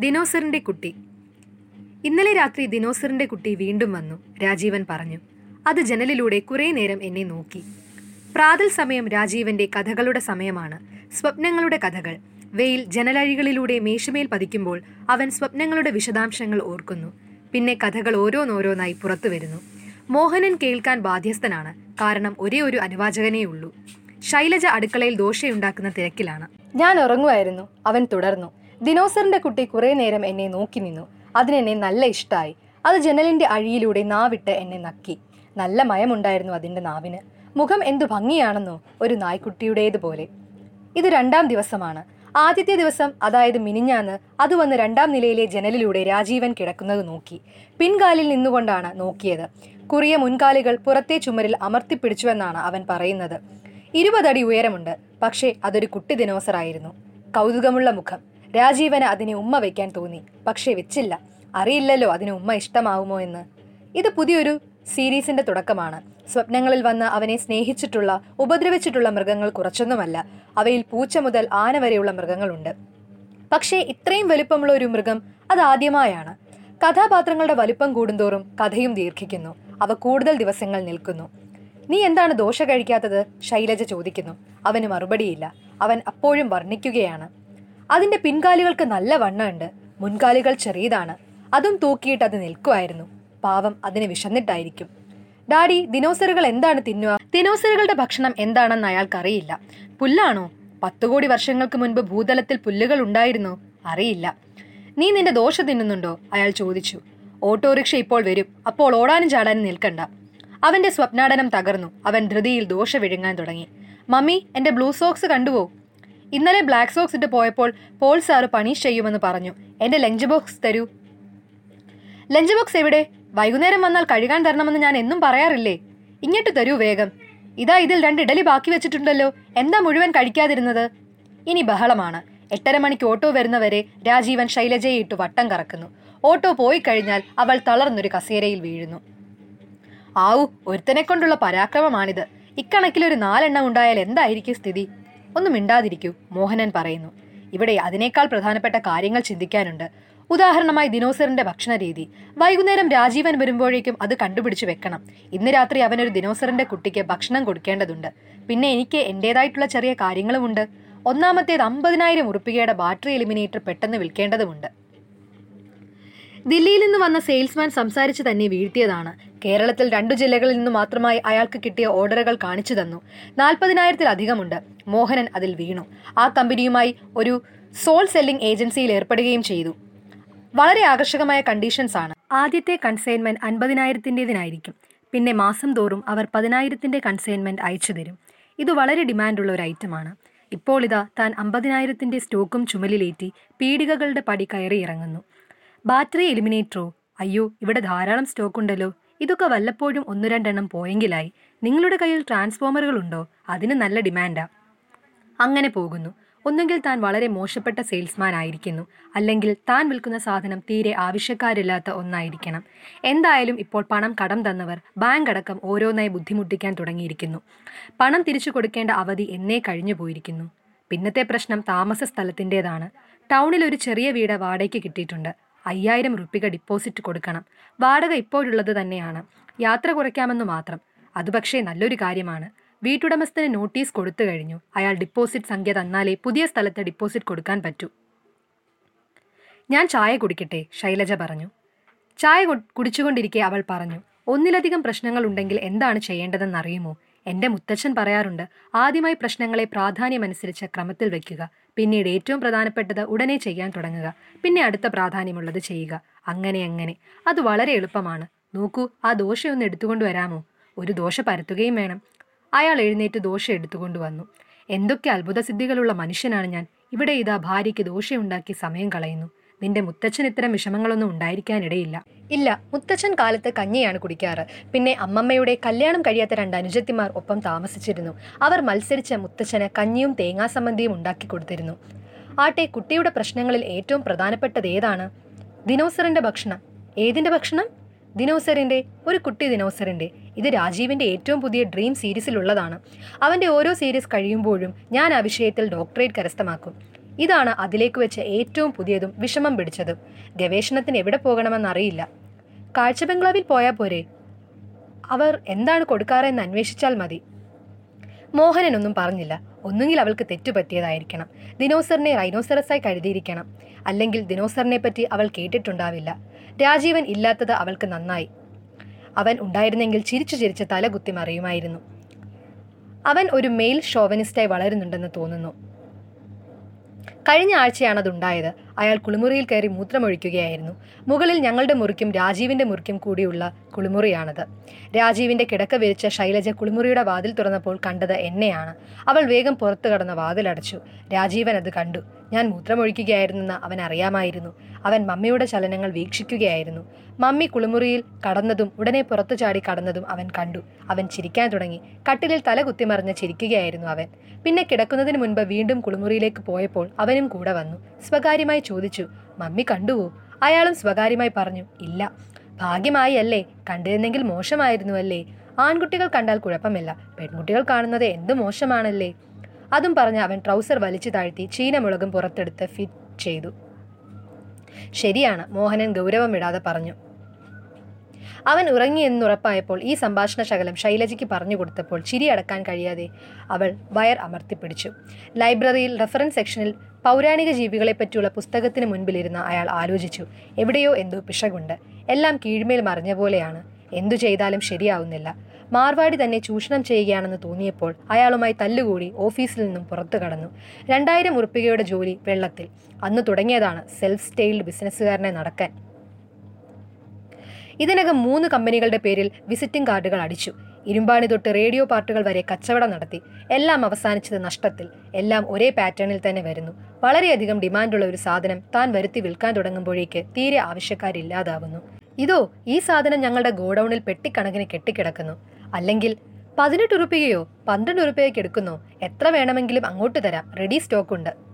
ദിനോസറിന്റെ കുട്ടി. ഇന്നലെ രാത്രി ദിനോസറിന്റെ കുട്ടി വീണ്ടും വന്നു രാജീവൻ പറഞ്ഞു. അത് ജനലിലൂടെ കുറേ നേരം എന്നെ നോക്കി. പ്രാതൽ സമയം രാജീവന്റെ കഥകളുടെ സമയമാണ്. സ്വപ്നങ്ങളുടെ കഥകൾ. വെയിൽ ജനലഴികളിലൂടെ മേശമേൽ പതിക്കുമ്പോൾ അവൻ സ്വപ്നങ്ങളുടെ വിശദാംശങ്ങൾ ഓർക്കുന്നു. പിന്നെ കഥകൾ ഓരോന്നോരോന്നായി പുറത്തു വരുന്നു. മോഹനൻ കേൾക്കാൻ ബാധ്യസ്ഥനാണ്. കാരണം ഒരേ ഒരു അനുവാചകനേ ഉള്ളൂ. ശൈലജ അടുക്കളയിൽ ദോശയുണ്ടാക്കുന്ന തിരക്കിലാണ്. ഞാൻ ഉറങ്ങുമായിരുന്നു. അവൻ തുടർന്നു. ദിനോസറിന്റെ കുട്ടി കുറെ നേരം എന്നെ നോക്കി നിന്നു. അതിനെന്നെ നല്ല ഇഷ്ടമായി അത് ജനലിന്റെ അഴിയിലൂടെ നാവിട്ട് എന്നെ നക്കി. നല്ല മയമുണ്ടായിരുന്നു അതിന്റെ നാവിന്. മുഖം എന്തു ഭംഗിയാണെന്നോ ഒരു നായ്ക്കുട്ടിയുടേതുപോലെ ഇത് രണ്ടാം ദിവസമാണ്. ആദ്യത്തെ ദിവസം അതായത് മിനിഞ്ഞാന്ന് അത് വന്ന് രണ്ടാം നിലയിലെ ജനലിലൂടെ രാജീവൻ കിടക്കുന്നത് നോക്കി. പിൻകാലിൽ നിന്നുകൊണ്ടാണ് നോക്കിയത്. കുറിയ മുൻകാലുകൾ പുറത്തെ ചുമരിൽ അമർത്തിപ്പിടിച്ചുവെന്നാണ് അവൻ പറയുന്നത്. ഇരുപതടി ഉയരമുണ്ട്. പക്ഷേ അതൊരു കുട്ടി ദിനോസറായിരുന്നു. കൗതുകമുള്ള മുഖം. രാജീവന് അതിനെ ഉമ്മ വയ്ക്കാൻ തോന്നി. പക്ഷേ വെച്ചില്ല. അറിയില്ലല്ലോ അതിന് ഉമ്മ ഇഷ്ടമാവുമോ എന്ന്. ഇത് പുതിയൊരു സീരീസിന്റെ തുടക്കമാണ്. സ്വപ്നങ്ങളിൽ വന്ന് അവനെ സ്നേഹിച്ചിട്ടുള്ള ഉപദ്രവിച്ചിട്ടുള്ള മൃഗങ്ങൾ കുറച്ചൊന്നുമല്ല. അവയിൽ പൂച്ച മുതൽ ആന വരെയുള്ള മൃഗങ്ങളുണ്ട്. പക്ഷേ ഇത്രയും വലുപ്പമുള്ള ഒരു മൃഗം അത് ആദ്യമായാണ്. കഥാപാത്രങ്ങളുടെ വലുപ്പം കൂടുന്തോറും കഥയും ദീർഘിക്കുന്നു. അവ കൂടുതൽ ദിവസങ്ങൾ നിൽക്കുന്നു. നീ എന്താണ് ദോശ കഴിക്കാത്തത്? ശൈലജ ചോദിക്കുന്നു. അവന് മറുപടിയില്ല. അവൻ അപ്പോഴും വർണിക്കുകയാണ്. അതിന്റെ പിൻകാലികൾക്ക് നല്ല വണ്ണമുണ്ട്. മുൻകാലികൾ ചെറിയതാണ്. അതും തൂക്കിയിട്ട് അത് നിൽക്കുമായിരുന്നു. പാവം അതിന് വിശന്നിട്ടായിരിക്കും. ഡാഡി ദിനോസറുകൾ എന്താണ് തിന്നുക? ദിനോസറുകളുടെ ഭക്ഷണം എന്താണെന്ന് അയാൾക്കറിയില്ല. പുല്ലാണോ? പത്തു കോടി വർഷങ്ങൾക്ക് മുൻപ് ഭൂതലത്തിൽ പുല്ലുകൾ ഉണ്ടായിരുന്നോ? അറിയില്ല. നീ നിന്റെ ദോശ തിന്നുന്നുണ്ടോ? അയാൾ ചോദിച്ചു. ഓട്ടോറിക്ഷ ഇപ്പോൾ വരും. അപ്പോൾ ഓടാനും ചാടാനും നിൽക്കണ്ട. അവന്റെ സ്വപ്നാടനം തകർന്നു. അവൻ ധൃതിയിൽ ദോശ വിഴുങ്ങാൻ തുടങ്ങി. മമ്മി എന്റെ ബ്ലൂ സോക്സ് കണ്ടുവോ? ഇന്നലെ ബ്ലാക്ക് സോക്സ് ഇട്ട് പോയപ്പോൾ പോൾ സാറ് പണീഷ് ചെയ്യുമെന്ന് പറഞ്ഞു. എന്റെ ലഞ്ച് ബോക്സ് തരൂ. ലഞ്ച് ബോക്സ് എവിടെ? വൈകുന്നേരം വന്നാൽ കഴുകാൻ തരണമെന്ന് ഞാൻ എന്നും പറയാറില്ലേ? ഇങ്ങോട്ട് തരൂ വേഗം. ഇതാ ഇതിൽ രണ്ട് ഇഡലി ബാക്കി വെച്ചിട്ടുണ്ടല്ലോ. എന്താ മുഴുവൻ കഴിക്കാതിരുന്നത്? ഇനി ബഹളമാണ്. എട്ടര മണിക്ക് ഓട്ടോ വരുന്നവരെ രാജീവൻ ശൈലജയെ ഇട്ട് വട്ടം കറക്കുന്നു. ഓട്ടോ പോയി കഴിഞ്ഞാൽ അവൾ തളർന്നൊരു കസേരയിൽ വീഴുന്നു. ആവു ഒരുത്തനെ കൊണ്ടുള്ള പരാക്രമമാണിത്. ഇക്കണക്കിലൊരു നാലെണ്ണം ഉണ്ടായാൽ എന്തായിരിക്കും സ്ഥിതി? ഒന്നും മിണ്ടാതിരിക്കൂ മോഹനൻ പറയുന്നു. ഇവിടെ അതിനേക്കാൾ പ്രധാനപ്പെട്ട കാര്യങ്ങൾ ചിന്തിക്കാനുണ്ട്. ഉദാഹരണമായി ദിനോസറിന്റെ ഭക്ഷണ രീതി വൈകുന്നേരം രാജീവൻ വരുമ്പോഴേക്കും അത് കണ്ടുപിടിച്ചു വെക്കണം. ഇന്ന് രാത്രി അവൻ ഒരു ദിനോസറിന്റെ കുട്ടിക്ക് ഭക്ഷണം കൊടുക്കേണ്ടതുണ്ട്. പിന്നെ എനിക്ക് എന്റേതായിട്ടുള്ള ചെറിയ കാര്യങ്ങളുമുണ്ട്. ഒന്നാമത്തേത് അമ്പതിനായിരം ഉറുപ്പികയുടെ ബാറ്ററി എലിമിനേറ്റർ പെട്ടെന്ന് വിൽക്കേണ്ടതുമുണ്ട്. ദില്ലിയിൽ നിന്ന് വന്ന സെയിൽസ്മാൻ സംസാരിച്ച് തന്നെ വീഴ്ത്തിയതാണ്. കേരളത്തിൽ രണ്ടു ജില്ലകളിൽ നിന്ന് മാത്രമായി അയാൾക്ക് കിട്ടിയ ഓർഡറുകൾ കാണിച്ചു തന്നു. നാൽപ്പതിനായിരത്തിലധികമുണ്ട്. മോഹനൻ അതിൽ വീണു. ആ കമ്പനിയുമായി ഒരു സോൾ സെല്ലിംഗ് ഏജൻസിയിൽ ഏർപ്പെടുകയും ചെയ്തു. വളരെ ആകർഷകമായ കണ്ടീഷൻസ് ആണ്. ആദ്യത്തെ കൺസൈൻമെന്റ് അൻപതിനായിരത്തിന്റെതിനായിരിക്കും പിന്നെ മാസം തോറും അവർ പതിനായിരത്തിന്റെ കൺസൈൻമെന്റ് അയച്ചു തരും. ഇത് വളരെ ഡിമാൻഡുള്ള ഒരു ഐറ്റമാണ് ഇപ്പോൾ ഇതാ താൻ അമ്പതിനായിരത്തിന്റെ സ്റ്റോക്കും ചുമലിലേറ്റി പീടികകളുടെ പടി കയറി ഇറങ്ങുന്നു. ബാറ്ററി എലിമിനേറ്ററോ? അയ്യോ ഇവിടെ ധാരാളം സ്റ്റോക്ക് ഉണ്ടല്ലോ. ഇതൊക്കെ വല്ലപ്പോഴും ഒന്നു രണ്ടെണ്ണം പോയെങ്കിലായി. നിങ്ങളുടെ കയ്യിൽ ട്രാൻസ്ഫോമറുകൾ ഉണ്ടോ? അതിന് നല്ല ഡിമാൻഡാ. അങ്ങനെ പോകുന്നു. ഒന്നുകിൽ താൻ വളരെ മോശപ്പെട്ട സെയിൽസ്മാൻ ആയിരിക്കുന്നു. അല്ലെങ്കിൽ താൻ വിൽക്കുന്ന സാധനം തീരെ ആവശ്യക്കാരില്ലാത്ത ഒന്നായിരിക്കണം. എന്തായാലും ഇപ്പോൾ പണം കടം തന്നവർ ബാങ്ക് അടക്കം ഓരോന്നായി ബുദ്ധിമുട്ടിക്കാൻ തുടങ്ങിയിരിക്കുന്നു. പണം തിരിച്ചു കൊടുക്കേണ്ട അവധി എന്നേ കഴിഞ്ഞു പോയിരിക്കുന്നു. പിന്നത്തെ പ്രശ്നം താമസ സ്ഥലത്തിന്റെതാണ്. ടൗണിൽ ഒരു ചെറിയ വീട് വാടകയ്ക്ക് കിട്ടിയിട്ടുണ്ട്. അയ്യായിരം റുപ്പിക ഡിപ്പോസിറ്റ് കൊടുക്കണം. വാടക ഇപ്പോഴുള്ളത് തന്നെയാണ്. യാത്ര കുറയ്ക്കാമെന്ന് മാത്രം. അത് പക്ഷേ നല്ലൊരു കാര്യമാണ്. വീട്ടുടമസ്ഥന് നോട്ടീസ് കൊടുത്തു കഴിഞ്ഞു. അയാൾ ഡിപ്പോസിറ്റ് സംഖ്യ തന്നാലേ പുതിയ സ്ഥലത്ത് ഡിപ്പോസിറ്റ് കൊടുക്കാൻ പറ്റൂ. ഞാൻ ചായ കുടിക്കട്ടെ ശൈലജ പറഞ്ഞു. ചായ കുടിച്ചുകൊണ്ടിരിക്കെ അവൾ പറഞ്ഞു. ഒന്നിലധികം പ്രശ്നങ്ങൾ ഉണ്ടെങ്കിൽ എന്താണ് ചെയ്യേണ്ടതെന്ന് അറിയുമോ എന്റെ മുത്തച്ഛൻ പറയാറുണ്ട് ആദ്യമായി പ്രശ്നങ്ങളെ പ്രാധാന്യമനുസരിച്ച് ക്രമത്തിൽ വെക്കുക. പിന്നീട് ഏറ്റവും പ്രധാനപ്പെട്ടത് ഉടനെ ചെയ്യാൻ തുടങ്ങുക. പിന്നെ അടുത്ത പ്രാധാന്യമുള്ളത് ചെയ്യുക. അങ്ങനെ അങ്ങനെ. അത് വളരെ എളുപ്പമാണ്. നോക്കൂ ആ ദോശയൊന്ന് എടുത്തുകൊണ്ട് വരാമോ? ഒരു ദോശ പരത്തുകയും വേണം. അയാൾ എഴുന്നേറ്റ് ദോശ എടുത്തുകൊണ്ട് വന്നു. എന്തൊക്കെ അത്ഭുത സിദ്ധികളുള്ള മനുഷ്യനാണ് ഞാൻ. ഇവിടെ ഇതാ ഭാര്യയ്ക്ക് ദോശയുണ്ടാക്കി സമയം കളയുന്നു. നിന്റെ മുത്തച്ഛൻ ഇത്തരം വിഷമങ്ങളൊന്നും ഉണ്ടായിരിക്കാനിടയില്ല. ഇല്ല മുത്തച്ഛൻ കാലത്ത് കഞ്ഞിയാണ് കുടിക്കാറ്. പിന്നെ അമ്മമ്മയുടെ കല്യാണം കഴിയാത്ത രണ്ട് അനുജത്തിമാർ ഒപ്പം താമസിച്ചിരുന്നു. അവർ മത്സരിച്ച മുത്തച്ഛന് കഞ്ഞിയും തേങ്ങാസമ്മന്തിയും ഉണ്ടാക്കി കൊടുത്തിരുന്നു. ആട്ടെ കുട്ടിയുടെ പ്രശ്നങ്ങളിൽ ഏറ്റവും പ്രധാനപ്പെട്ടത് ഏതാണ്? ദിനോസറിന്റെ ഭക്ഷണം. ഏതിന്റെ ഭക്ഷണം? ദിനോസറിന്റെ ഒരു കുട്ടി ദിനോസറിന്റെ. ഇത് രാജീവിന്റെ ഏറ്റവും പുതിയ ഡ്രീം സീരീസിലുള്ളതാണ്. അവന്റെ ഓരോ സീരീസ് കഴിയുമ്പോഴും ഞാൻ ആ വിഷയത്തിൽ ഡോക്ടറേറ്റ് കരസ്ഥമാക്കും. ഇതാണ് അതിലേക്ക് വെച്ച ഏറ്റവും പുതിയതും വിഷമം പിടിച്ചതും. ഗവേഷണത്തിന് എവിടെ പോകണമെന്നറിയില്ല കാഴ്ച ബംഗ്ലാവിൽ പോയാൽ പോരെ? അവർ എന്താണ് കൊടുക്കാറെന്ന് അന്വേഷിച്ചാൽ മതി. മോഹനനൊന്നും പറഞ്ഞില്ല. ഒന്നുകിൽ അവൾക്ക് തെറ്റുപറ്റിയതായിരിക്കണം ദിനോസറിനെ റൈനോസറസായി കരുതിയിരിക്കണം. അല്ലെങ്കിൽ ദിനോസറിനെ പറ്റി അവൾ കേട്ടിട്ടുണ്ടാവില്ല. രാജീവൻ ഇല്ലാത്തത് അവൾക്ക് നന്നായി. അവൻ ഉണ്ടായിരുന്നെങ്കിൽ ചിരിച്ചു ചിരിച്ച് തലകുത്തി മറിയുമായിരുന്നു. അവൻ ഒരു മെയിൽ ഷോവനിസ്റ്റായി വളരുന്നുണ്ടെന്ന് തോന്നുന്നു. കഴിഞ്ഞ ആഴ്ചയാണ് അതുണ്ടായത് അയാൾ കുളിമുറിയിൽ കയറി മൂത്രമൊഴിക്കുകയായിരുന്നു. മുകളിൽ ഞങ്ങളുടെ മുറിക്കും രാജീവിന്റെ മുറിക്കും കൂടിയുള്ള കുളിമുറിയാണത്. രാജീവിന്റെ കിടക്ക വിരിച്ച ശൈലജ കുളിമുറിയുടെ വാതിൽ തുറന്നപ്പോൾ കണ്ടത് എന്നെയാണ്. അവൾ വേഗം പുറത്തു കടന്ന വാതിലടച്ചു. രാജീവൻ അത് കണ്ടു. ഞാൻ മൂത്രമൊഴിക്കുകയായിരുന്നെന്ന് അവൻ അറിയാമായിരുന്നു. അവൻ മമ്മിയുടെ ചലനങ്ങൾ വീക്ഷിക്കുകയായിരുന്നു. മമ്മി കുളിമുറിയിൽ കടന്നതും ഉടനെ പുറത്തു ചാടി കടന്നതും അവൻ കണ്ടു. അവൻ ചിരിക്കാൻ തുടങ്ങി. കട്ടിലിൽ തല കുത്തിമറിഞ്ഞ് ചിരിക്കുകയായിരുന്നു അവൻ. പിന്നെ കിടക്കുന്നതിന് മുൻപ് വീണ്ടും കുളിമുറിയിലേക്ക് പോയപ്പോൾ അവനും കൂടെ വന്നു. സ്വകാര്യമായി ചോദിച്ചു മമ്മി കണ്ടുവോ? അയാളും സ്വകാര്യമായി പറഞ്ഞു ഇല്ല. ഭാഗ്യമായി അല്ലേ കണ്ടിരുന്നെങ്കിൽ മോശമായിരുന്നു അല്ലേ ആൺകുട്ടികൾ കണ്ടാൽ കുഴപ്പമില്ല പെൺകുട്ടികൾ കാണുന്നത് എന്ത് മോശമാണല്ലേ? അതും പറഞ്ഞ് അവൻ ട്രൗസർ വലിച്ചു താഴ്ത്തി ചീനമുളകും പുറത്തെടുത്ത് ഫിറ്റ് ചെയ്തു. ശരിയാണ് മോഹനൻ ഗൗരവമിടാതെ പറഞ്ഞു. അവൻ ഉറങ്ങിയെന്നുറപ്പായപ്പോൾ ഈ സംഭാഷണ ശകലം ശൈലജയ്ക്ക് പറഞ്ഞു കൊടുത്തപ്പോൾ ചിരി അടക്കാൻ കഴിയാതെ അവൾ വയർ അമർത്തിപ്പിടിച്ചു. ലൈബ്രറിയിൽ റെഫറൻസ് സെക്ഷനിൽ പൗരാണിക ജീവികളെ പറ്റിയുള്ള പുസ്തകത്തിന് മുൻപിലിരുന്ന അയാൾ ആലോചിച്ചു. എവിടെയോ എന്തോ പിശകുണ്ട്. എല്ലാം കീഴ്മേൽ മറിഞ്ഞ പോലെയാണ്. എന്തു ചെയ്താലും ശരിയാവുന്നില്ല. മാർവാടി തന്നെ ചൂഷണം ചെയ്യുകയാണെന്ന് തോന്നിയപ്പോൾ അയാളുമായി തല്ലുകൂടി ഓഫീസിൽ നിന്നും പുറത്തു കടന്നു. രണ്ടായിരം ഉറുപ്പികയുടെ ജോലി വെള്ളത്തിൽ. അന്ന് തുടങ്ങിയതാണ് സെൽഫ് സ്റ്റൈൽഡ് ബിസിനസ്സുകാരനെ നടക്കാൻ. ഇതിനകം മൂന്ന് കമ്പനികളുടെ പേരിൽ വിസിറ്റിംഗ് കാർഡുകൾ അടിച്ചു. ഇരുമ്പാണി തൊട്ട് റേഡിയോ പാർട്ടുകൾ വരെ കച്ചവടം നടത്തി. എല്ലാം അവസാനിച്ചത് നഷ്ടത്തിൽ. എല്ലാം ഒരേ പാറ്റേണിൽ തന്നെ വരുന്നു. വളരെയധികം ഡിമാൻഡുള്ള ഒരു സാധനം താൻ വരുത്തി വിൽക്കാൻ തുടങ്ങുമ്പോഴേക്ക് തീരെ ആവശ്യക്കാരില്ലാതാവുന്നു ഇതോ ഈ സാധനം ഞങ്ങളുടെ ഗോഡൌണിൽ പെട്ടിക്കണക്കിന് കെട്ടിക്കിടക്കുന്നു. അല്ലെങ്കിൽ പതിനെട്ട് ഉറുപ്പികയോ പന്ത്രണ്ട് ഉറുപ്പികയ്ക്ക് എടുക്കുന്നോ? എത്ര വേണമെങ്കിലും അങ്ങോട്ട് തരാം. റെഡി സ്റ്റോക്ക് ഉണ്ട്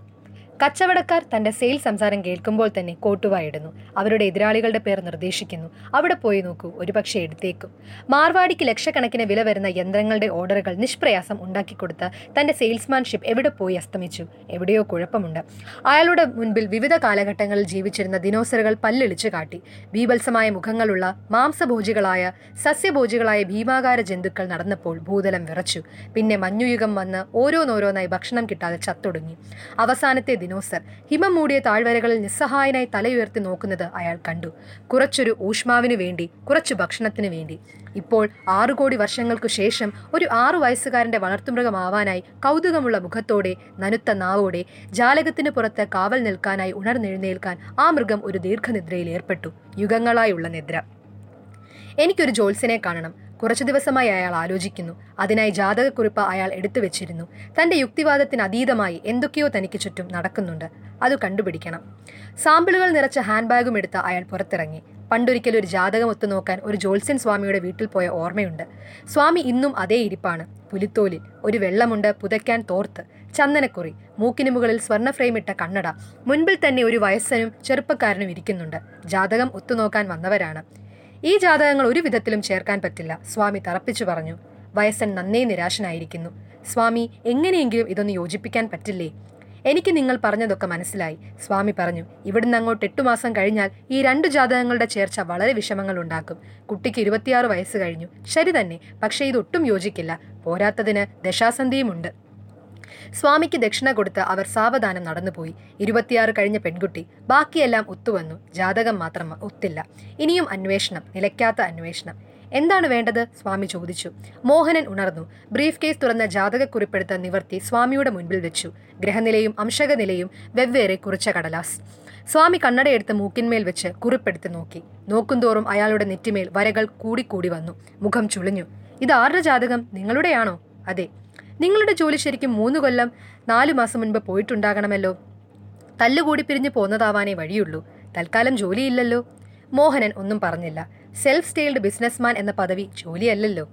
കച്ചവടക്കാർ തന്റെ സെയിൽ സംസാരം കേൾക്കുമ്പോൾ തന്നെ കോട്ടുവായിടുന്നു. അവരുടെ എതിരാളികളുടെ പേർ നിർദ്ദേശിക്കുന്നു. അവിടെ പോയി നോക്കൂ ഒരുപക്ഷെ എടുത്തേക്കും. മാർവാടിക്ക് ലക്ഷക്കണക്കിന് വില വരുന്ന യന്ത്രങ്ങളുടെ ഓർഡറുകൾ നിഷ്പ്രയാസം ഉണ്ടാക്കിക്കൊടുത്ത തന്റെ സെയിൽസ്മാൻഷിപ്പ് എവിടെ പോയി അസ്തമിച്ചു? എവിടെയോ കുഴപ്പമുണ്ട്. അയാളുടെ മുൻപിൽ വിവിധ കാലഘട്ടങ്ങളിൽ ജീവിച്ചിരുന്ന ദിനോസറുകൾ പല്ലിളിച്ചു കാട്ടി. ബീഭത്സമായ മുഖങ്ങളുള്ള മാംസഭോജികളായ സസ്യഭോജികളായ ഭീമാകാര ജന്തുക്കൾ നടന്നപ്പോൾ ഭൂതലം വിറച്ചു. പിന്നെ മഞ്ഞുയുഗം വന്ന് ഓരോന്നോരോന്നായി ഭക്ഷണം കിട്ടാതെ ചത്തൊടുങ്ങി. അവസാനത്തെ ദിനോസർ ഹിമം മൂടിയ താഴ്വരകളിൽ നിസ്സഹായനായി തലയുയർത്തി നോക്കുന്നത് അയാൾ കണ്ടു. കുറച്ചൊരു ഊഷ്മാവിനു വേണ്ടി കുറച്ചു ഭക്ഷണത്തിനു വേണ്ടി. ഇപ്പോൾ ആറു കോടി വർഷങ്ങൾക്കു ശേഷം ഒരു ആറു വയസ്സുകാരന്റെ വളർത്തുമൃഗമാവാനായി കൗതുകമുള്ള മുഖത്തോടെ നനുത്ത നാവോടെ ജാലകത്തിന് പുറത്ത് കാവൽ നിൽക്കാനായി ഉണർന്നെഴുന്നേൽക്കാൻ ആ മൃഗം ഒരു ദീർഘനിദ്രയിൽ ഏർപ്പെട്ടു. യുഗങ്ങളായുള്ള നിദ്ര. എനിക്കൊരു ജോൽസിനെ കാണണം. കുറച്ചു ദിവസമായി അയാൾ ആലോചിക്കുന്നു. അതിനായി ജാതകക്കുറിപ്പ് അയാൾ എടുത്തു വെച്ചിരുന്നു. തന്റെ യുക്തിവാദത്തിന് അതീതമായി എന്തൊക്കെയോ തനിക്ക് ചുറ്റും നടക്കുന്നുണ്ട്. അത് കണ്ടുപിടിക്കണം. സാമ്പിളുകൾ നിറച്ച ഹാൻഡ് ബാഗും എടുത്ത് അയാൾ പുറത്തിറങ്ങി. പണ്ടൊരിക്കൽ ഒരു ജാതകം ഒത്തുനോക്കാൻ ഒരു ജോത്സ്യൻ സ്വാമിയുടെ വീട്ടിൽ പോയ ഓർമ്മയുണ്ട്. സ്വാമി ഇന്നും അതേ ഇരിപ്പാണ്. പുലിത്തോലിൽ ഒരു വെള്ളമുണ്ട് പുതയ്ക്കാൻ തോർത്ത്. ചന്ദനക്കുറി. മൂക്കിന് മുകളിൽ സ്വർണ ഫ്രെയിമിട്ട കണ്ണട. മുൻപിൽ തന്നെ ഒരു വയസ്സനും ചെറുപ്പക്കാരനും ഇരിക്കുന്നുണ്ട്. ജാതകം ഒത്തുനോക്കാൻ വന്നവരാണ്. ഈ ജാതകങ്ങൾ ഒരു വിധത്തിലും ചേർക്കാൻ പറ്റില്ല. സ്വാമി തറപ്പിച്ചു പറഞ്ഞു. വയസ്സൻ നന്നേ നിരാശനായിരിക്കുന്നു. സ്വാമി എങ്ങനെയെങ്കിലും ഇതൊന്ന് യോജിപ്പിക്കാൻ പറ്റില്ലേ? എനിക്ക് നിങ്ങൾ പറഞ്ഞതൊക്കെ മനസ്സിലായി. സ്വാമി പറഞ്ഞു ഇവിടുന്ന് അങ്ങോട്ട് എട്ടു മാസം കഴിഞ്ഞാൽ ഈ രണ്ട് ജാതകങ്ങളുടെ ചേർച്ച വളരെ വിഷമങ്ങൾ ഉണ്ടാക്കും. കുട്ടിക്ക് ഇരുപത്തിയാറ് വയസ്സ് കഴിഞ്ഞു. ശരി തന്നെ പക്ഷേ ഇതൊട്ടും യോജിക്കില്ല. പോരാത്തതിന് ദശാസന്ധിയുമുണ്ട്. സ്വാമിക്ക് ദക്ഷിണ കൊടുത്ത് അവർ സാവധാനം നടന്നുപോയി. ഇരുപത്തിയാറ് കഴിഞ്ഞ പെൺകുട്ടി ബാക്കിയെല്ലാം ഒത്തുവന്നു. ജാതകം മാത്രം ഒത്തില്ല. ഇനിയും അന്വേഷണം നിലയ്ക്കാത്ത അന്വേഷണം. എന്താണ് വേണ്ടത്? സ്വാമി ചോദിച്ചു. മോഹനൻ ഉണർന്നു. ബ്രീഫ് കേസ് തുറന്ന ജാതകക്കുറിപ്പെടുത്ത നിവർത്തി സ്വാമിയുടെ മുൻപിൽ വെച്ചു. ഗ്രഹനിലയും അംശകനിലയും വെവ്വേറെ കുറിച്ച കടലാസ്. സ്വാമി കണ്ണടയെടുത്ത് മൂക്കിന്മേൽ വെച്ച് കുറിപ്പെടുത്ത് നോക്കി. നോക്കുന്തോറും അയാളുടെ നെറ്റിമേൽ വരകൾ കൂടിക്കൂടി വന്നു. മുഖം ചുളിഞ്ഞു. ഇത് ആരുടെ ജാതകം? നിങ്ങളുടെയാണോ? അതെ. നിങ്ങളുടെ ജോലി ശരിക്കും മൂന്ന് കൊല്ലം നാലു മാസം മുൻപ് പോയിട്ടുണ്ടാകണമല്ലോ. തല്ലുകൂടി പിരിഞ്ഞു പോന്നതാവാനേ വഴിയുള്ളൂ. തൽക്കാലം ജോലിയില്ലല്ലോ. മോഹനൻ ഒന്നും പറഞ്ഞില്ല. സെൽഫ് സ്റ്റൈൽഡ് ബിസിനസ്മാൻ എന്ന പദവി ജോലിയല്ലല്ലോ.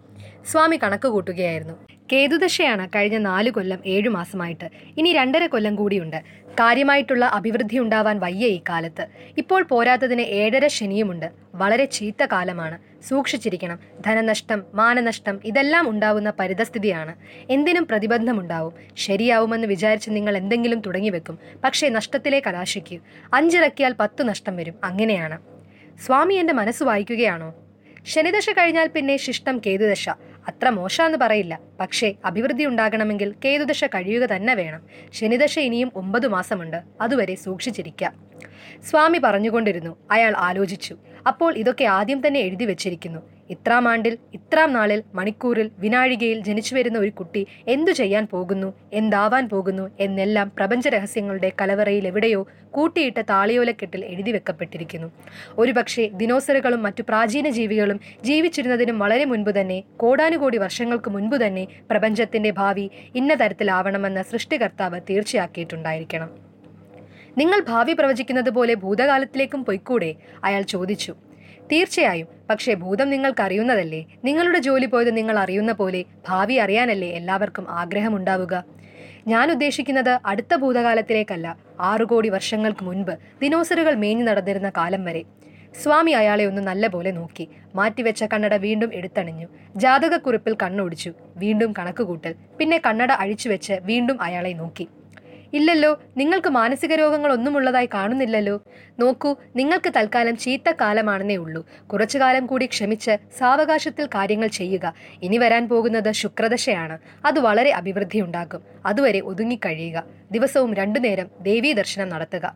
സ്വാമി കണക്ക് കൂട്ടുകയായിരുന്നു. കേതുദശയാണ് കഴിഞ്ഞ നാലു കൊല്ലം ഏഴു മാസമായിട്ട്. ഇനി രണ്ടര കൊല്ലം കൂടിയുണ്ട്. കാര്യമായിട്ടുള്ള അഭിവൃദ്ധി ഉണ്ടാവാൻ വയ്യ ഈ കാലത്ത്. ഇപ്പോൾ പോരാത്തതിന് ഏഴര ശനിയുമുണ്ട്. വളരെ ചീത്ത കാലമാണ്. സൂക്ഷിച്ചിരിക്കണം. ധനനഷ്ടം മാനനഷ്ടം ഇതെല്ലാം ഉണ്ടാവുന്ന പരിതസ്ഥിതിയാണ്. എന്തിനും പ്രതിബന്ധമുണ്ടാവും. ശരിയാവുമെന്ന് വിചാരിച്ച് നിങ്ങൾ എന്തെങ്കിലും തുടങ്ങിവെക്കും പക്ഷേ നഷ്ടത്തിലെ കലാശിക്കൂ. അഞ്ചിറക്കിയാൽ പത്ത് നഷ്ടം വരും. അങ്ങനെയാണ്. സ്വാമി എന്റെ മനസ്സ് വായിക്കുകയാണോ? ശനിദശ കഴിഞ്ഞാൽ പിന്നെ ശിഷ്ടം കേതുദശ. അത്ര മോശമെന്ന് പറയില്ല. പക്ഷേ അഭിവൃദ്ധി ഉണ്ടാകണമെങ്കിൽ കേതുദശ കഴിയുക തന്നെ വേണം. ശനിദശ ഇനിയും ഒമ്പത് മാസമുണ്ട്. അതുവരെ സൂക്ഷിച്ചിരിക്കാം. സ്വാമി പറഞ്ഞുകൊണ്ടിരുന്നു. അയാൾ ആലോചിച്ചു. അപ്പോൾ ഇതൊക്കെ ആദ്യം തന്നെ എഴുതി വെച്ചിരിക്കുന്നു. ഇത്രാം ആണ്ടിൽ ഇത്രാം നാളിൽ മണിക്കൂറിൽ വിനാഴികയിൽ ജനിച്ചു വരുന്ന ഒരു കുട്ടി എന്തു ചെയ്യാൻ പോകുന്നു എന്താവാൻ പോകുന്നു എന്നെല്ലാം പ്രപഞ്ച രഹസ്യങ്ങളുടെ കലവറയിൽ എവിടെയോ കൂട്ടിയിട്ട താളിയോലക്കെട്ടിൽ എഴുതി വെക്കപ്പെട്ടിരിക്കുന്നു. ഒരുപക്ഷെ ദിനോസറുകളും മറ്റു പ്രാചീന ജീവികളും ജീവിച്ചിരുന്നതിനും വളരെ മുൻപ് തന്നെ കോടാനുകോടി വർഷങ്ങൾക്ക് മുൻപ് തന്നെ പ്രപഞ്ചത്തിന്റെ ഭാവി ഇന്ന തരത്തിലാവണമെന്ന സൃഷ്ടികർത്താവ് തീർച്ചയാക്കിയിട്ടുണ്ടായിരിക്കണം. നിങ്ങൾ ഭാവി പ്രവചിക്കുന്നത് പോലെ ഭൂതകാലത്തിലേക്കും പൊയ്ക്കൂടെ? അയാൾ ചോദിച്ചു. തീർച്ചയായും. പക്ഷേ ഭൂതം നിങ്ങൾക്കറിയുന്നതല്ലേ? നിങ്ങളുടെ ജോലി പോയത് നിങ്ങൾ അറിയുന്ന പോലെ ഭാവി അറിയാനല്ലേ എല്ലാവർക്കും ആഗ്രഹമുണ്ടാവുക. ഞാൻ ഉദ്ദേശിക്കുന്നത് അടുത്ത ഭൂതകാലത്തിലേക്കല്ല ആറു കോടി വർഷങ്ങൾക്ക് മുൻപ് ദിനോസറുകൾ മേഞ്ഞു നടന്നിരുന്ന കാലം വരെ. സ്വാമി അയാളെ ഒന്ന് നല്ലപോലെ നോക്കി മാറ്റിവെച്ച കണ്ണട വീണ്ടും എടുത്തണിഞ്ഞു. ജാതകക്കുറിപ്പിൽ കണ്ണൊടിച്ചു വീണ്ടും കണക്കുകൂട്ടൽ പിന്നെ കണ്ണട അഴിച്ചുവെച്ച് വീണ്ടും അയാളെ നോക്കി. ഇല്ലല്ലോ നിങ്ങൾക്ക് മാനസിക രോഗങ്ങളൊന്നുമുള്ളതായി കാണുന്നില്ലല്ലോ. നോക്കൂ നിങ്ങൾക്ക് തൽക്കാലം ചീത്ത കാലമാണെന്നേ ഉള്ളൂ. കുറച്ചു കാലം കൂടി ക്ഷമിച്ച് സാവകാശത്തിൽ കാര്യങ്ങൾ ചെയ്യുക. ഇനി വരാൻ പോകുന്നത് ശുക്രദശയാണ്. അത് വളരെ അഭിവൃദ്ധി ഉണ്ടാകും അതുവരെ ഒതുങ്ങിക്കഴിയുക ദിവസവും രണ്ടു നേരം ദേവീ ദർശനം നടത്തുക.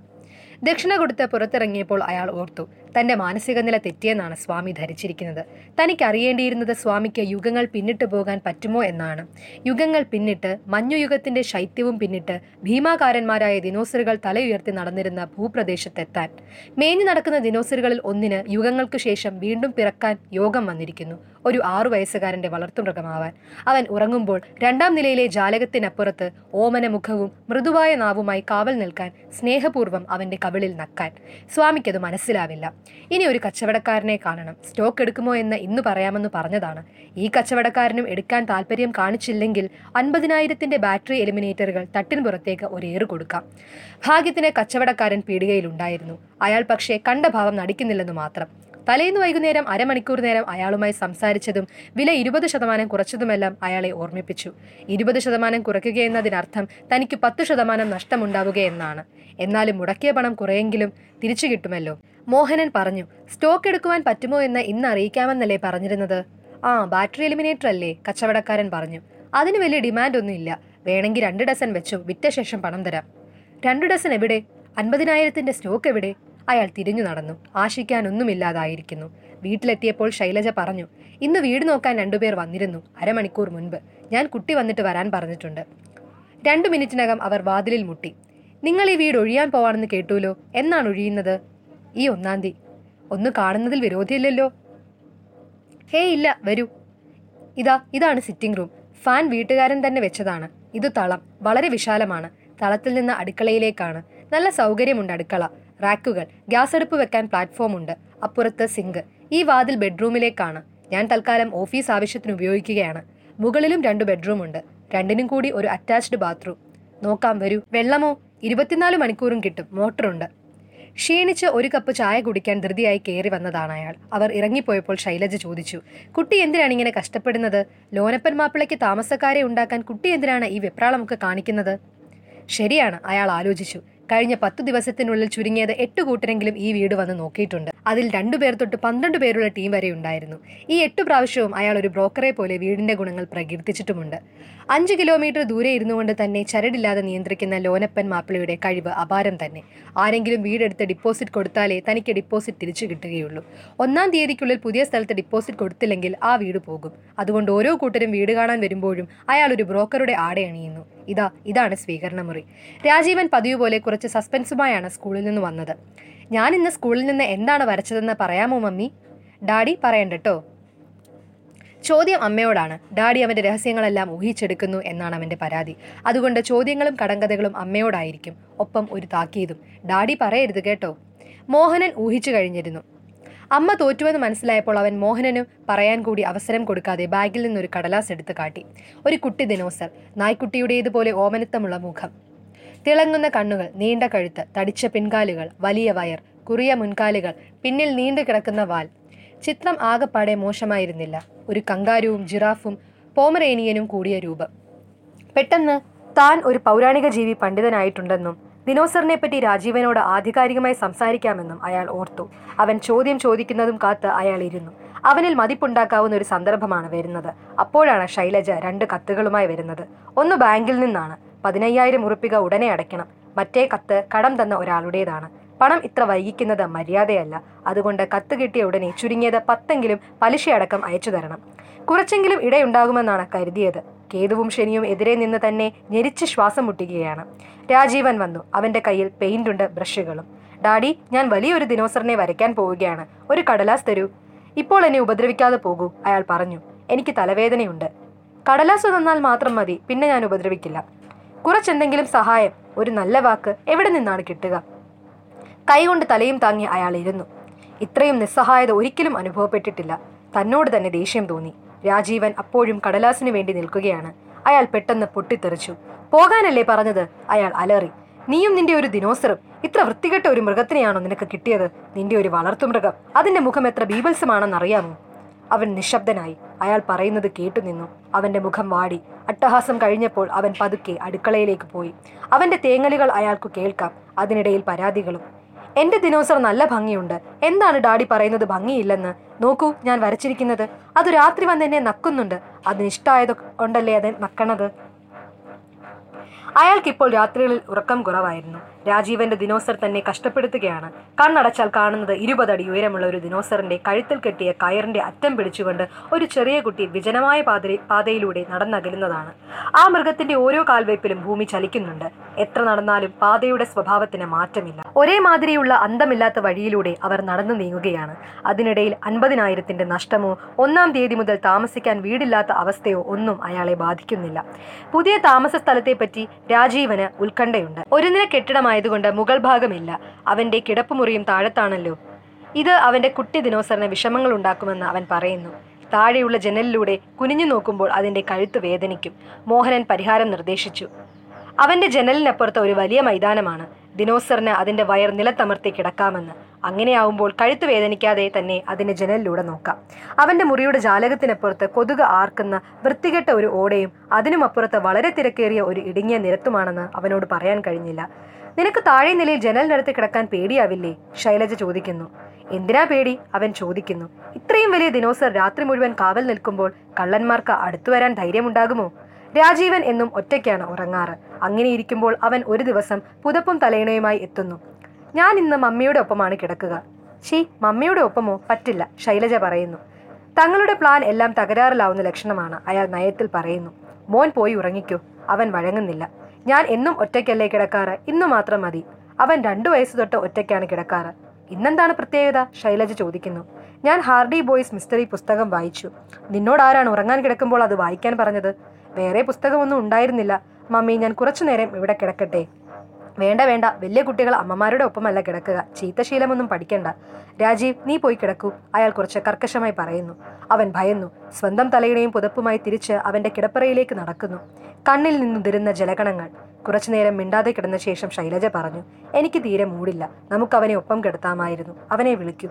ദക്ഷിണ കൊടുത്ത് പുറത്തിറങ്ങിയപ്പോൾ അയാൾ ഓർത്തു തന്റെ മാനസിക നില തെറ്റിയെന്നാണ് സ്വാമി ധരിച്ചിരിക്കുന്നത്. തനിക്ക് അറിയേണ്ടിയിരുന്നത് സ്വാമിക്ക് യുഗങ്ങൾ പിന്നിട്ട് പോകാൻ പറ്റുമോ എന്നാണ്. യുഗങ്ങൾ പിന്നിട്ട് മഞ്ഞുയുഗത്തിന്റെ ശൈത്യവും പിന്നിട്ട് ഭീമാകാരന്മാരായ ദിനോസറുകൾ തലയുയർത്തി നടന്നിരുന്ന ഭൂപ്രദേശത്തെത്താൻ. മേഞ്ഞു നടക്കുന്ന ദിനോസറുകളിൽ ഒന്നിന് യുഗങ്ങൾക്ക് ശേഷം വീണ്ടും പിറക്കാൻ യോഗം വന്നിരിക്കുന്നു. ഒരു ആറു വയസ്സുകാരന്റെ വളർത്തുമൃഗമാവാൻ അവൻ ഉറങ്ങുമ്പോൾ രണ്ടാം നിലയിലെ ജാലകത്തിനപ്പുറത്ത് ഓമന മുഖവും മൃദുവായ നാവുമായി കാവൽ നിൽക്കാൻ സ്നേഹപൂർവം അവന്റെ കവിളിൽ നക്കാൻ. സ്വാമിക്കത് മനസ്സിലാവില്ല. ഇനി ഒരു കച്ചവടക്കാരനെ കാണണം. സ്റ്റോക്ക് എടുക്കുമോ എന്ന് ഇന്ന് പറയാമെന്ന് പറഞ്ഞതാണ്. ഈ കച്ചവടക്കാരനും എടുക്കാൻ താല്പര്യം കാണിച്ചില്ലെങ്കിൽ അൻപതിനായിരത്തിന്റെ ബാറ്ററി എലിമിനേറ്ററുകൾ തട്ടിന് പുറത്തേക്ക് ഒരേറ് കൊടുക്കാം. ഭാഗ്യത്തിന് കച്ചവടക്കാരൻ പീടികയിലുണ്ടായിരുന്നു. അയാൾ പക്ഷേ കണ്ട ഭാവം നടിക്കുന്നില്ലെന്ന് മാത്രം. തലേന്ന് വൈകുന്നേരം അരമണിക്കൂർ നേരം അയാളുമായി സംസാരിച്ചതും വില ഇരുപത് ശതമാനം കുറച്ചതുമെല്ലാം അയാളെ ഓർമ്മിപ്പിച്ചു. ഇരുപത് ശതമാനം കുറയ്ക്കുകയെന്നതിനർത്ഥം തനിക്ക് പത്ത് ശതമാനം നഷ്ടമുണ്ടാവുകയെന്നാണ് എന്നാലും മുടക്കിയ പണം കുറയെങ്കിലും തിരിച്ചു കിട്ടുമല്ലോ. മോഹനൻ പറഞ്ഞു സ്റ്റോക്ക് എടുക്കുവാൻ പറ്റുമോ എന്ന് ഇന്ന് അറിയിക്കാമെന്നല്ലേ പറഞ്ഞിരുന്നത്? ആ ബാറ്ററി എലിമിനേറ്റർ അല്ലേ കച്ചവടക്കാരൻ പറഞ്ഞു. അതിന് വലിയ ഡിമാൻഡ് ഇല്ല വേണമെങ്കിൽ രണ്ട് ഡസൻ വെച്ചു വിറ്റ ശേഷം പണം തരാം. രണ്ട് ഡസൻ എവിടെ? അൻപതിനായിരത്തിന്റെ സ്റ്റോക്ക് എവിടെ? അയാൾ തിരിഞ്ഞു നടന്നു. ആശിക്കാനൊന്നുമില്ലാതായിരിക്കുന്നു. വീട്ടിലെത്തിയപ്പോൾ ശൈലജ പറഞ്ഞു ഇന്ന് വീട് നോക്കാൻ രണ്ടുപേർ വന്നിരുന്നു അരമണിക്കൂർ മുൻപ്. ഞാൻ കുട്ടി വന്നിട്ട് വരാൻ പറഞ്ഞിട്ടുണ്ട്. രണ്ടു മിനിറ്റിനകം അവർ വാതിലിൽ മുട്ടി. നിങ്ങൾ ഈ വീട് ഒഴിയാൻ പോവാണെന്ന് കേട്ടുവല്ലോ എന്നാണ് ഒഴിയുന്നത്? ഈ ഒന്നാം തീയതി. ഒന്ന് കാണുന്നതിൽ വിരോധിയില്ലല്ലോ ഹേ ഇല്ല വരൂ. ഇതാ ഇതാണ് സിറ്റിംഗ് റൂം. ഫാൻ വീട്ടുകാരൻ തന്നെ വെച്ചതാണ്. ഇത് തളം. വളരെ വിശാലമാണ്. തളത്തിൽ നിന്ന് അടുക്കളയിലേക്കാണ്. നല്ല സൗകര്യമുണ്ട് അടുക്കള. റാക്കുകൾ ഗ്യാസ് അടുപ്പ് വെക്കാൻ പ്ലാറ്റ്ഫോം ഉണ്ട്. അപ്പുറത്ത് സിങ്ക് ഈ വാതിൽ ബെഡ്റൂമിലേക്കാണ് ഞാൻ തൽക്കാലം ഓഫീസ് ആവശ്യത്തിന് ഉപയോഗിക്കുകയാണ്. മുകളിലും രണ്ട് ബെഡ്റൂം ഉണ്ട്. രണ്ടിനും കൂടി ഒരു അറ്റാച്ച്ഡ് ബാത്റൂം നോക്കാം വരൂ. വെള്ളമോ? ഇരുപത്തിനാല് മണിക്കൂറും കിട്ടും. മോട്ടറുണ്ട് ക്ഷീണിച്ച് ഒരു കപ്പ് ചായ കുടിക്കാൻ ധൃതിയായി കയറി വന്നതാണ് അയാൾ. അവർ ഇറങ്ങിപ്പോയപ്പോൾ ശൈലജ ചോദിച്ചു കുട്ടി എന്തിനാണ് ഇങ്ങനെ കഷ്ടപ്പെടുന്നത്? ലോനപ്പൻ മാപ്പിളയ്ക്ക് താമസക്കാരെ ഉണ്ടാക്കാൻ കുട്ടി എന്തിനാണ് ഈ വെപ്രാളമൊക്കെ കാണിക്കുന്നത്? ശരിയാണ് അയാൾ ആലോചിച്ചു. കഴിഞ്ഞ പത്തു ദിവസത്തിനുള്ളിൽ ചുരുങ്ങിയത് എട്ട് കൂട്ടരെങ്കിലും ഈ വീട് വന്ന് നോക്കിയിട്ടുണ്ട്. അതിൽ രണ്ടുപേർ തൊട്ട് പന്ത്രണ്ട് പേരുള്ള ടീം വരെ ഉണ്ടായിരുന്നു. ഈ എട്ട് പ്രാവശ്യവും അയാൾ ഒരു ബ്രോക്കറെ പോലെ വീടിന്റെ ഗുണങ്ങൾ പ്രകീർത്തിച്ചിട്ടുമുണ്ട്. അഞ്ച് കിലോമീറ്റർ ദൂരെ ഇരുന്നുകൊണ്ട് തന്നെ ചരടില്ലാതെ നിയന്ത്രിക്കുന്ന ലോനപ്പൻ മാപ്പിളയുടെ കഴിവ് അപാരം തന്നെ. ആരെങ്കിലും വീടെടുത്ത് ഡിപ്പോസിറ്റ് കൊടുത്താലേ തനിക്ക് ഡിപ്പോസിറ്റ് തിരിച്ചു കിട്ടുകയുള്ളൂ. ഒന്നാം തീയതിക്കുള്ളിൽ പുതിയ സ്ഥലത്ത് ഡിപ്പോസിറ്റ് കൊടുത്തില്ലെങ്കിൽ ആ വീട് പോകും. അതുകൊണ്ട് ഓരോ കൂട്ടരും വീട് കാണാൻ വരുമ്പോഴും അയാൾ ഒരു ബ്രോക്കറുടെ ആടെ അണിയുന്നു ഇതാ ഇതാണ് സ്വീകരണ മുറി. രാജീവൻ പതിവ് പോലെ കുറച്ച് സസ്പെൻസുമായാണ് സ്കൂളിൽ നിന്ന് വന്നത്. ഞാൻ ഇന്ന് സ്കൂളിൽ നിന്ന് എന്താണ് വരച്ചതെന്ന് പറയാമോ മമ്മി? ഡാഡി പറയണ്ടട്ടോ. ചോദ്യം അമ്മയോടാണ്. ഡാഡി അവന്റെ രഹസ്യങ്ങളെല്ലാം ഊഹിച്ചെടുക്കുന്നു എന്നാണ് അവന്റെ പരാതി. അതുകൊണ്ട് ചോദ്യങ്ങളും കടങ്കഥകളും അമ്മയോടായിരിക്കും. ഒപ്പം ഒരു താക്കീതും. ഡാഡി പറയരുത് കേട്ടോ. മോഹനൻ ഊഹിച്ചു കഴിഞ്ഞിരുന്നു. അമ്മ തോറ്റുവെന്ന് മനസ്സിലായപ്പോൾ അവൻ മോഹനന് പറയാൻ കൂടി അവസരം കൊടുക്കാതെ ബാഗിൽ നിന്നൊരു കടലാസ് എടുത്തു കാട്ടി. ഒരു കുട്ടി ദിനോസർ നായ്ക്കുട്ടിയുടേതുപോലെ ഓമനത്തമുള്ള മുഖം. തിളങ്ങുന്ന കണ്ണുകൾ നീണ്ട കഴുത്ത് തടിച്ച പിൻകാലുകൾ വലിയ വയർ കുറിയ മുൻകാലുകൾ പിന്നിൽ നീണ്ടു കിടക്കുന്ന വാൽ. ചിത്രം ആകെപ്പാടെ മോശമായിരുന്നില്ല. ഒരു കങ്കാരുവും ജിറാഫും പോമറേനിയനും കൂടിയ രൂപം. പെട്ടെന്ന് താൻ ഒരു പൗരാണിക ജീവി പണ്ഡിതനായിട്ടുണ്ടെന്നും ദിനോസറിനെ പറ്റി രാജീവനോട് ആധികാരികമായി സംസാരിക്കാമെന്നും അയാൾ ഓർത്തു. അവൻ ചോദ്യം ചോദിക്കുന്നതും കാത്ത് അയാൾ ഇരുന്നു. അവനിൽ മതിപ്പുണ്ടാക്കാവുന്ന ഒരു സന്ദർഭമാണ് വരുന്നത്. അപ്പോഴാണ് ശൈലജ രണ്ട് കത്തുകളുമായി വരുന്നത്. ഒന്ന് ബാങ്കിൽ നിന്നാണ്. പതിനയ്യായിരം ഉറുപ്പിക ഉടനെ അടയ്ക്കണം. മറ്റേ കത്ത് കടം തന്ന ഒരാളുടേതാണ്. പണം ഇത്ര വൈകിക്കുന്നത് മര്യാദയല്ല. അതുകൊണ്ട് കത്ത് കിട്ടിയ ഉടനെ ചുരുങ്ങിയത് പത്തെങ്കിലും പലിശയടക്കം അയച്ചു തരണം. കുറച്ചെങ്കിലും ഇടയുണ്ടാകുമെന്നാണ് കരുതിയത്. കേതുവും ശനിയും എതിരെ നിന്ന് തന്നെ ഞെരിച്ച് ശ്വാസം മുട്ടുകയാണ്. രാജീവൻ വന്നു. അവന്റെ കയ്യിൽ പെയിന്റുണ്ട് ബ്രഷുകളും. ഡാഡി ഞാൻ വലിയൊരു ദിനോസറിനെ വരയ്ക്കാൻ പോവുകയാണ്. ഒരു കടലാസ് തരൂ. ഇപ്പോൾ എന്നെ ഉപദ്രവിക്കാതെ പോകൂ അയാൾ പറഞ്ഞു. എനിക്ക് തലവേദനയുണ്ട്. കടലാസ് തന്നാൽ മാത്രം മതി പിന്നെ ഞാൻ ഉപദ്രവിക്കില്ല. കുറച്ചെന്തെങ്കിലും സഹായം ഒരു നല്ല വാക്ക് എവിടെ നിന്നാണ് കിട്ടുക? കൈകൊണ്ട് തലയും താങ്ങി അയാൾ ഇരുന്നു. ഇത്രയും നിസ്സഹായത ഒരിക്കലും അനുഭവപ്പെട്ടിട്ടില്ല. തന്നോട് തന്നെ ദേഷ്യം തോന്നി. രാജീവൻ അപ്പോഴും കടലാസിനു വേണ്ടി നിൽക്കുകയാണ്. അയാൾ പെട്ടെന്ന് പൊട്ടിത്തെറിച്ചു. പോകാനല്ലേ പറഞ്ഞത്? അയാൾ അലറി. നീയും നിന്റെ ഒരു ദിനോസറും. ഇത്ര വൃത്തികെട്ട ഒരു മൃഗത്തിനെയാണോ നിനക്ക് കിട്ടിയത്? നിന്റെ ഒരു വളർത്തുമൃഗം. അതിന്റെ മുഖം എത്ര ബീഭത്സമാണെന്നറിയാമോ? അവൻ നിശബ്ദനായി. അയാൾ പറയുന്നത് കേട്ടു നിന്നു. അവന്റെ മുഖം വാടി. അട്ടഹാസം കഴിഞ്ഞപ്പോൾ അവൻ പതുക്കെ അടുക്കളയിലേക്ക് പോയി. അവന്റെ തേങ്ങലുകൾ അയാൾക്ക് കേൾക്കാം. അതിനിടയിൽ പരാതികളും എന്റെ ദിനോസർ നല്ല ഭംഗിയുണ്ട്. എന്താണ് ഡാഡി പറയുന്നത് ഭംഗിയില്ലെന്ന്? നോക്കൂ ഞാൻ വരച്ചിരിക്കുന്നത്. അത് രാത്രി വന്ന് എന്നെ നക്കുന്നുണ്ട്. അതിനിഷ്ടായത് കൊണ്ടല്ലേ അത് നക്കണത്? അയാൾക്കിപ്പോൾ രാത്രികളിൽ ഉറക്കം കുറവായിരുന്നു. രാജീവന്റെ ദിനോസർ തന്നെ കഷ്ടപ്പെടുത്തുകയാണ്. കണ്ണടച്ചാൽ കാണുന്നത് ഇരുപതടി ഉയരമുള്ള ഒരു ദിനോസറിന്റെ കഴുത്തിൽ കെട്ടിയ കയറിന്റെ അറ്റം പിടിച്ചുകൊണ്ട് ഒരു ചെറിയ കുട്ടി വിജനമായ പാത പാതയിലൂടെ നടന്നകലുന്നതാണ്. ആ മൃഗത്തിന്റെ ഓരോ കാൽവയ്പിലും ഭൂമി ചലിക്കുന്നുണ്ട്. എത്ര നടന്നാലും പാതയുടെ സ്വഭാവത്തിന് മാറ്റമില്ല. ഒരേ മാതിരിയുള്ള അന്തമില്ലാത്ത വഴിയിലൂടെ അവർ നടന്നു നീങ്ങുകയാണ്. അതിനിടയിൽ അൻപതിനായിരത്തിന്റെ നഷ്ടമോ ഒന്നാം തീയതി മുതൽ താമസിക്കാൻ വീടില്ലാത്ത അവസ്ഥയോ ഒന്നും അയാളെ ബാധിക്കുന്നില്ല. പുതിയ താമസ സ്ഥലത്തെപ്പറ്റി രാജീവന് ഉത്കണ്ഠയുണ്ട്. ഒരു നില കെട്ടിടമായതുകൊണ്ട് മുകൾ ഭാഗമില്ല. അവന്റെ കിടപ്പുമുറിയും താഴത്താണല്ലോ. ഇത് അവന്റെ കുട്ടി ദിനോസറിന് വിഷമങ്ങൾ ഉണ്ടാക്കുമെന്ന് അവൻ പറയുന്നു. താഴെയുള്ള ജനലിലൂടെ കുനിഞ്ഞു നോക്കുമ്പോൾ അതിന്റെ കഴുത്ത് വേദനിക്കും. മോഹനൻ പരിഹാരം നിർദ്ദേശിച്ചു. അവന്റെ ജനലിനപ്പുറത്ത് ഒരു വലിയ മൈതാനമാണ്. ദിനോസറിന് അതിന്റെ വയർ നിലത്തമർത്തി കിടക്കാമെന്ന്. അങ്ങനെയാവുമ്പോൾ കഴുത്ത് വേദനിക്കാതെ തന്നെ അതിനെ ജനലിലൂടെ നോക്കാം. അവന്റെ മുറിയുടെ ജാലകത്തിനപ്പുറത്ത് കൊതുക് ആർക്കുന്ന വൃത്തികെട്ട ഒരു ഓടയും അതിനുമപ്പുറത്ത് വളരെ തിരക്കേറിയ ഒരു ഇടുങ്ങിയ നിരത്തുമാണെന്ന് അവനോട് പറയാൻ കഴിഞ്ഞില്ല. നിനക്ക് താഴെ നിലയിൽ ജനലിനടുത്ത് കിടക്കാൻ പേടിയാവില്ലേ? ശൈലജ ചോദിക്കുന്നു. എന്തിനാ പേടി? അവൻ ചോദിക്കുന്നു. ഇത്രയും വലിയ ദിനോസർ രാത്രി മുഴുവൻ കാവൽ നിൽക്കുമ്പോൾ കള്ളന്മാർക്ക് അടുത്തു വരാൻ ധൈര്യമുണ്ടാകുമോ? രാജീവൻ എന്നും ഒറ്റയ്ക്കാണ് ഉറങ്ങാറ്. അങ്ങനെ ഇരിക്കുമ്പോൾ അവൻ ഒരു ദിവസം പുതപ്പും തലയിണയുമായി എത്തുന്നു. ഞാൻ ഇന്ന് മമ്മിയുടെ ഒപ്പമാണ് കിടക്കുക. ഷീ മമ്മിയുടെ ഒപ്പമോ? പറ്റില്ല ശൈലജ പറയുന്നു. തങ്ങളുടെ പ്ലാൻ എല്ലാം തകരാറിലാവുന്ന ലക്ഷണമാണ് അയാൾ നയത്തിൽ പറയുന്നു. മോൻ പോയി ഉറങ്ങിക്കോ അവൻ വഴങ്ങുന്നില്ല. ഞാൻ എന്നും ഒറ്റയ്ക്കല്ലേ കിടക്കാറ്? ഇന്നു മാത്രം മതി. അവൻ രണ്ടു വയസ്സ് തൊട്ട് ഒറ്റയ്ക്കാണ് കിടക്കാറ്. ഇന്നെന്താണ് പ്രത്യേകത? ശൈലജ ചോദിക്കുന്നു. ഞാൻ ഹാർഡി ബോയ്സ് മിസ്റ്ററി പുസ്തകം വായിച്ചു. നിന്നോട് ആരാണ് ഉറങ്ങാൻ കിടക്കുമ്പോൾ അത് വായിക്കാൻ പറഞ്ഞത്? വേറെ പുസ്തകമൊന്നും ഉണ്ടായിരുന്നില്ല. മമ്മി ഞാൻ കുറച്ചു നേരം ഇവിടെ കിടക്കട്ടെ. വേണ്ട വേണ്ട. വലിയ കുട്ടികൾ അമ്മമാരുടെ ഒപ്പമല്ല കിടക്കുക. ചീത്തശീലമൊന്നും പഠിക്കണ്ട. രാജീവ് നീ പോയി കിടക്കൂ. അയാൾ കുറച്ച് കർക്കശമായി പറയുന്നു. അവൻ ഭയന്നു. സ്വന്തം തലയുടെയും പുതപ്പുമായി തിരിച്ച് അവന്റെ കിടപ്പറയിലേക്ക് നടക്കുന്നു. കണ്ണിൽ നിന്നുതിരുന്ന ജലകണങ്ങൾ. കുറച്ചുനേരം മിണ്ടാതെ കിടന്ന ശേഷം ശൈലജ പറഞ്ഞു എനിക്ക് തീരെ മൂടില്ല. നമുക്ക് അവനെ ഒപ്പം കിടത്താമായിരുന്നു. അവനെ വിളിക്കൂ.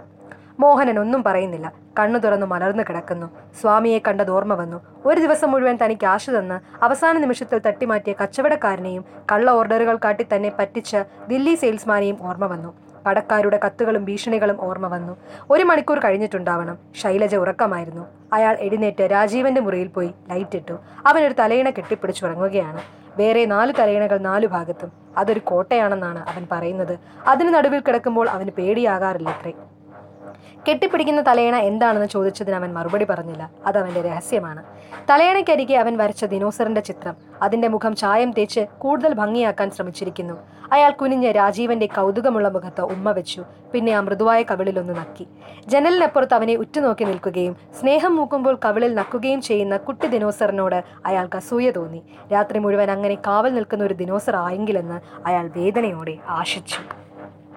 മോഹനൻ ഒന്നും പറയുന്നില്ല. കണ്ണു തുറന്നു മലർന്നു കിടക്കുന്നു. സ്വാമിയെ കണ്ടത് ഓർമ്മ വന്നു. ഒരു ദിവസം മുഴുവൻ തനിക്ക് ആശ തന്ന് അവസാന നിമിഷത്തിൽ തട്ടിമാറ്റിയ കച്ചവടക്കാരനെയും കള്ള ഓർഡറുകൾ കാട്ടി തന്നെ പറ്റിച്ച ദില്ലി സെയിൽസ്മാനെയും ഓർമ്മ വന്നു. കടക്കാരുടെ കത്തുകളും ഭീഷണികളും ഓർമ്മ വന്നു. ഒരു മണിക്കൂർ കഴിഞ്ഞിട്ടുണ്ടാവണം. ശൈലജ ഉറക്കമായിരുന്നു. അയാൾ എഴുന്നേറ്റ് രാജീവന്റെ മുറിയിൽ പോയി ലൈറ്റ് ഇട്ടു. അവനൊരു തലയിണ കെട്ടിപ്പിടിച്ചു ഉറങ്ങുകയാണ്. വേറെ നാല് തലയിണകൾ നാലു ഭാഗത്തും. അതൊരു കോട്ടയാണെന്നാണ് അവൻ പറയുന്നത്. അതിന് നടുവിൽ കിടക്കുമ്പോൾ അവന് പേടിയാകാറില്ലത്രേ കെട്ടിപ്പിടിക്കുന്ന തലയണ എന്താണെന്ന് ചോദിച്ചതിന് അവൻ മറുപടി പറഞ്ഞില്ല. അത് അവന്റെ രഹസ്യമാണ്. തലയണയ്ക്കരികെ അവൻ വരച്ച ദിനോസറിന്റെ ചിത്രം. അതിന്റെ മുഖം ചായം തേച്ച് കൂടുതൽ ഭംഗിയാക്കാൻ ശ്രമിച്ചിരിക്കുന്നു. അയാൾ കുനിഞ്ഞ് രാജീവന്റെ കൗതുകമുള്ള മുഖത്ത് ഉമ്മ വെച്ചു. പിന്നെ ആ മൃദുവായ കവിളിലൊന്ന് നക്കി. ജനലിനപ്പുറത്ത് അവനെ ഉറ്റുനോക്കി നിൽക്കുകയും സ്നേഹം മൂക്കുമ്പോൾ കവിളിൽ നക്കുകയും ചെയ്യുന്ന കുട്ടി ദിനോസറിനോട് അയാൾക്ക് അസൂയ തോന്നി. രാത്രി മുഴുവൻ അങ്ങനെ കാവൽ നിൽക്കുന്ന ഒരു ദിനോസർ ആയെങ്കിലെന്ന് അയാൾ വേദനയോടെ ആശിച്ചു.